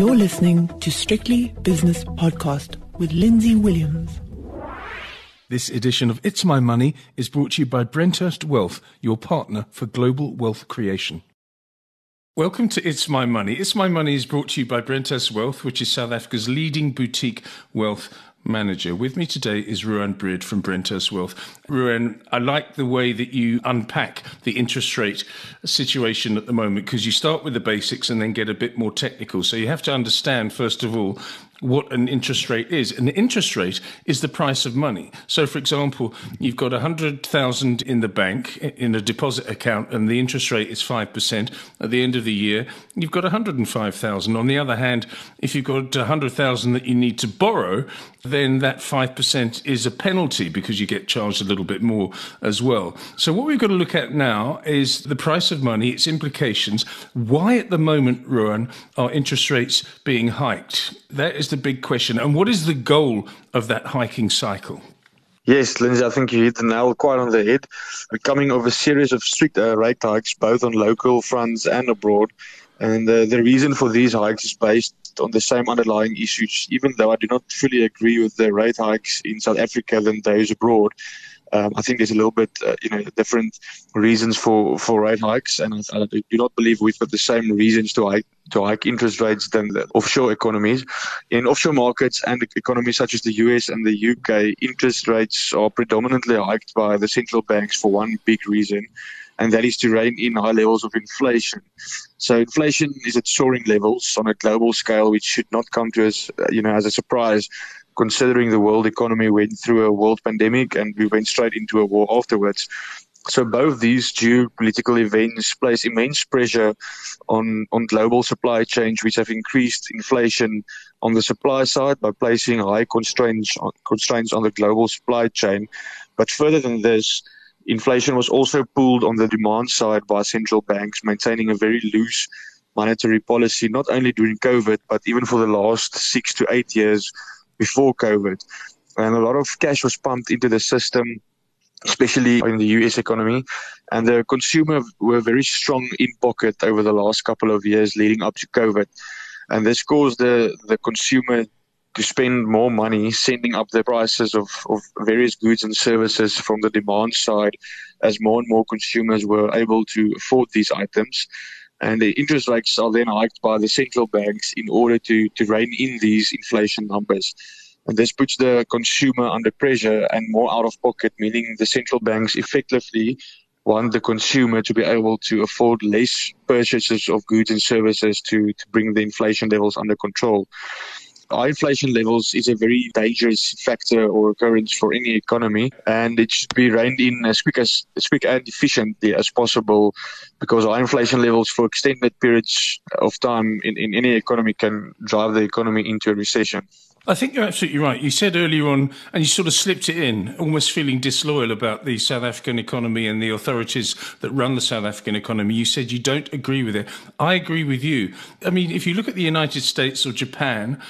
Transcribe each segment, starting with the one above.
You're listening to Strictly Business Podcast with Lindsay Williams. This edition of It's My Money is brought to you by Brenthurst Wealth, your partner for global wealth creation. Welcome to It's My Money. It's My Money is brought to you by Brenthurst Wealth, which is South Africa's leading boutique wealth manager. With me today is Ruan Breed from Brenthurst Wealth. Ruan, I like the way that you unpack the interest rate situation at the moment because you start with the basics and then get a bit more technical. So you have to understand, first of all, what an interest rate is. An interest rate is the price of money. So, for example, you've got 100,000 in the bank in a deposit account and the interest rate is 5%. At the end of the year, you've got 105,000. On the other hand, if you've got 100,000 that you need to borrow, then that 5% is a penalty because you get charged a little bit more as well. So, what we've got to look at now is the price of money, its implications. Why, at the moment, Ruan, are interest rates being hiked? That is the big question. And what is the goal of that hiking cycle? Yes, Lindsay, I think you hit the nail quite on the head. Coming of a series of strict uh, rate hikes, both on local fronts and abroad. And uh, the reason for these hikes is based on the same underlying issues, even though I do not fully agree with the rate hikes in South Africa than those abroad. Um, I think there's a little bit, uh, you know, different reasons for, for rate hikes, and I, do not believe we've got the same reasons to hike to hike interest rates than the offshore economies. In offshore markets and economies such as the US and the UK, interest rates are predominantly hiked by the central banks for one big reason, and that is to rein in high levels of inflation. So inflation is at soaring levels on a global scale, which should not come to us, uh, you know, as a surprise considering the world economy went through a world pandemic and we went straight into a war afterwards. So both these geopolitical events place immense pressure on, on global supply chains, which have increased inflation on the supply side by placing high constraints on, constraints on the global supply chain. But further than this, inflation was also pulled on the demand side by central banks, maintaining a very loose monetary policy, not only during COVID, but even for the last six to eight years before COVID. And a lot of cash was pumped into the system, especially in the US economy. And the consumer were very strong in pocket over the last couple of years leading up to COVID. And this caused the, the consumer to spend more money sending up the prices of, of various goods and services from the demand side as more and more consumers were able to afford these items and the interest rates are then hiked by the central banks in order to, to rein in these inflation numbers. And this puts the consumer under pressure and more out of pocket, meaning the central banks effectively want the consumer to be able to afford less purchases of goods and services to, to bring the inflation levels under control high inflation levels is a very dangerous factor or occurrence for any economy, and it should be reined in as quick as, as quick and efficiently as possible, because high inflation levels for extended periods of time in, in any economy can drive the economy into a recession. I think you're absolutely right. You said earlier on, and you sort of slipped it in, almost feeling disloyal about the South African economy and the authorities that run the South African economy. You said you don't agree with it. I agree with you. I mean, if you look at the United States or Japan,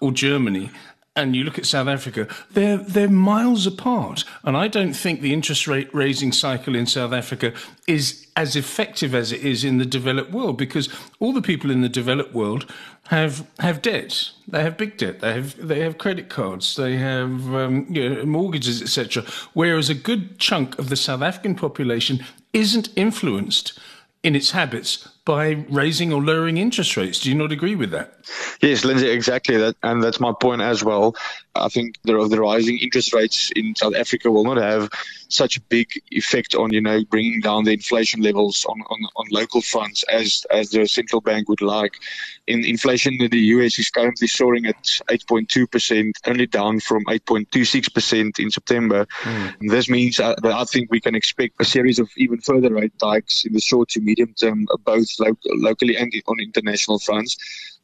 or Germany, and you look at South Africa, they're they're miles apart. And I don't think the interest rate raising cycle in South Africa is as effective as it is in the developed world because all the people in the developed world have have debt. They have big debt. They have they have credit cards. They have um, you know, mortgages, etc. Whereas a good chunk of the South African population isn't influenced in its habits by raising or lowering interest rates. Do you not agree with that? Yes, Lindsay, exactly that, and that's my point as well. I think the, the rising interest rates in South Africa will not have such a big effect on you know bringing down the inflation levels on, on, on local funds as as the central bank would like. In inflation in the US is currently soaring at 8.2 percent, only down from 8.26 percent in September. Mm. This means uh, that I think we can expect a series of even further rate hikes in the short to medium term, both lo- locally and on international fronts.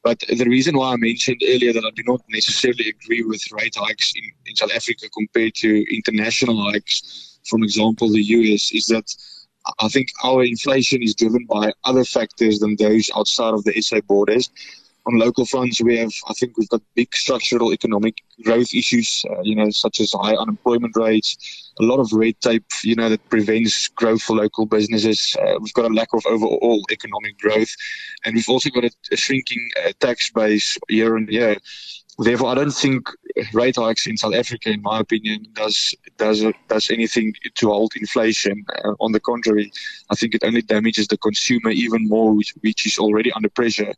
But the reason why I mentioned earlier that I do not necessarily agree with rate hikes in, in South Africa compared to international hikes, from example, the US, is that I think our inflation is driven by other factors than those outside of the SA borders. On local fronts, we have, I think, we've got big structural economic growth issues, uh, you know, such as high unemployment rates, a lot of red tape, you know, that prevents growth for local businesses. Uh, we've got a lack of overall economic growth, and we've also got a, a shrinking uh, tax base year on year. Therefore, I don't think rate hikes in South Africa, in my opinion, does does does anything to halt inflation. Uh, on the contrary, I think it only damages the consumer even more, which, which is already under pressure,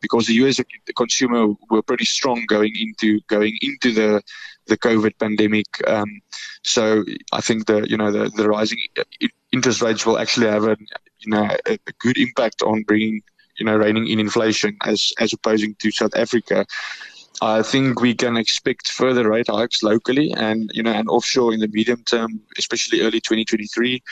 because the U.S. The consumer were pretty strong going into going into the the COVID pandemic. Um, so I think the you know the, the rising interest rates will actually have a you know a, good impact on bringing you know reining in inflation as as opposing to South Africa. I think we can expect further rate hikes locally and you know and offshore in the medium term, especially early 2023.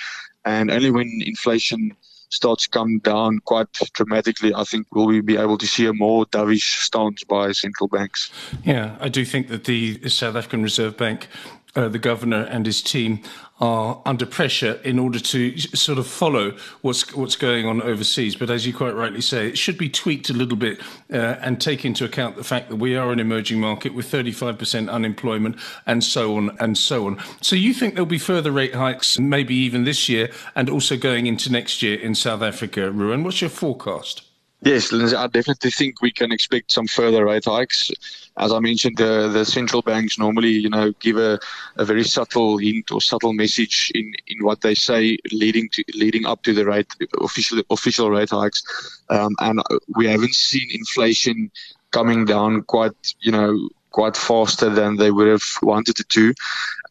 And only when inflation starts to come down quite dramatically, I think will we be able to see a more dovish stance by central banks. Yeah, I do think that the South African Reserve Bank uh, the governor and his team are under pressure in order to sort of follow what's what's going on overseas. But as you quite rightly say, it should be tweaked a little bit uh, and take into account the fact that we are an emerging market with 35% unemployment and so on and so on. So you think there'll be further rate hikes, maybe even this year, and also going into next year in South Africa, Ruan? What's your forecast? Yes, Lindsay, I definitely think we can expect some further rate hikes. As I mentioned, the, the central banks normally, you know, give a, a very subtle hint or subtle message in, in what they say, leading to leading up to the rate official official rate hikes, um, and we haven't seen inflation coming down quite, you know, quite faster than they would have wanted it to.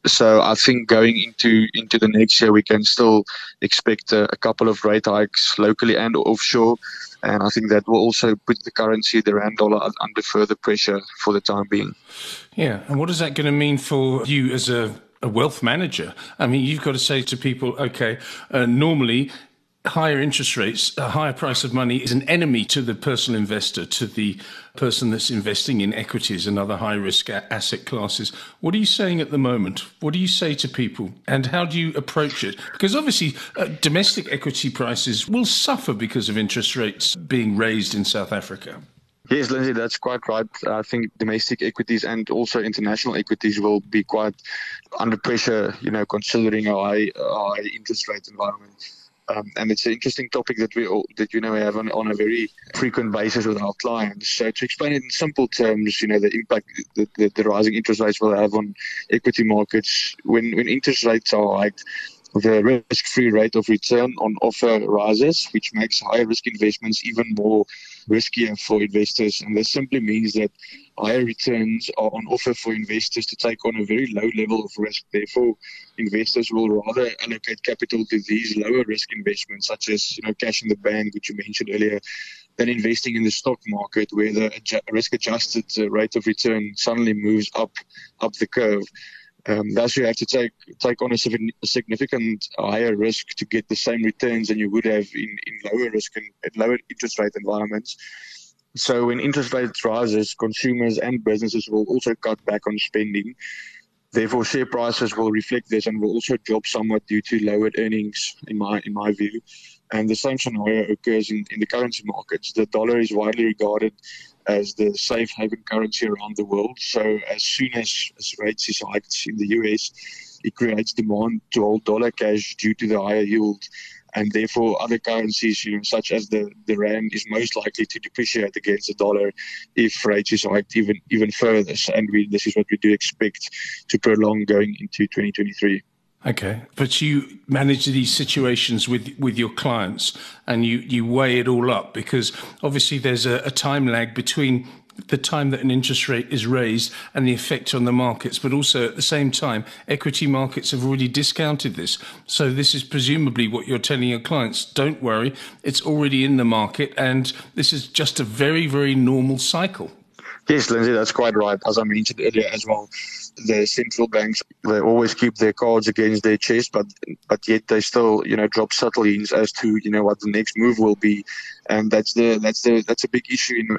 So I think going into into the next year, we can still expect a, a couple of rate hikes locally and offshore. And I think that will also put the currency, the rand dollar, under further pressure for the time being. Yeah. And what is that going to mean for you as a, a wealth manager? I mean, you've got to say to people, okay, uh, normally higher interest rates, a higher price of money is an enemy to the personal investor, to the person that's investing in equities and other high risk asset classes. What are you saying at the moment? What do you say to people and how do you approach it? Because obviously, uh, domestic equity prices will suffer because of interest rates being raised in South Africa. Yes, Lindsay, that's quite right. I think domestic equities and also international equities will be quite under pressure, you know, considering a high, high interest rate environment. Um, and it's an interesting topic that we all, that you know we have on, on a very frequent basis with our clients. So to explain it in simple terms, you know the impact that the, the rising interest rates will have on equity markets when when interest rates are hiked, the risk-free rate of return on offer rises, which makes high-risk investments even more riskier for investors. And this simply means that higher returns are on offer for investors to take on a very low level of risk. Therefore, investors will rather allocate capital to these lower risk investments, such as you know cash in the bank, which you mentioned earlier, than investing in the stock market, where the risk-adjusted uh, rate of return suddenly moves up up the curve. Um, thus, you have to take take on a, significant higher risk to get the same returns than you would have in, in lower risk and at lower interest rate environments. So, when interest rates rises, consumers and businesses will also cut back on spending. Therefore, share prices will reflect this and will also drop somewhat due to lowered earnings, in my in my view. And the same scenario occurs in, in the currency markets. The dollar is widely regarded as the safe haven currency around the world. So as soon as, as rates is hiked in the US, it creates demand to hold dollar cash due to the higher yield. And therefore, other currencies, you know, such as the, the rand, is most likely to depreciate against the dollar if rates is hiked even even further. And we, this is what we do expect to prolong going into 2023. Okay, but you manage these situations with with your clients, and you you weigh it all up because obviously there's a, a, time lag between the time that an interest rate is raised and the effect on the markets, but also at the same time, equity markets have already discounted this. So this is presumably what you're telling your clients: don't worry, it's already in the market, and this is just a very very normal cycle. Yes, Lindsay, that's quite right. As I mentioned earlier as well, the central banks they always keep their cards against their chest, but but yet they still you know drop subtle hints as to you know what the next move will be, and that's the that's the that's a big issue in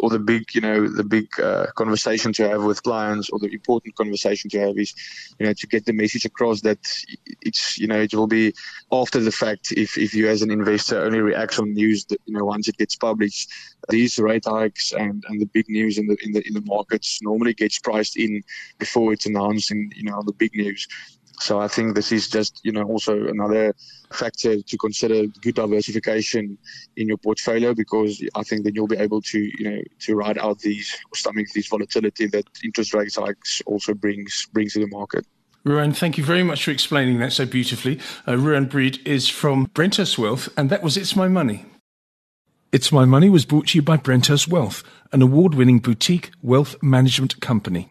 or the big you know the big uh, conversation to have with clients or the important conversation to have is you know to get the message across that it's you know it will be after the fact if if you as an investor only react on news that you know once it gets published. These rate hikes and and the big news in the in the in the markets normally gets priced in before it's announced in you know the big news so I think this is just, you know, also another factor to consider good diversification in your portfolio because I think then you'll be able to, you know, to ride out these stomach this volatility that interest rate hikes also brings brings to the market. Ruan, thank you very much for explaining that so beautifully. Uh, Ruan Breed is from Brenthurst Wealth, and that was It's My Money. It's My Money was brought to you by Brenthurst Wealth, an award winning boutique wealth management company.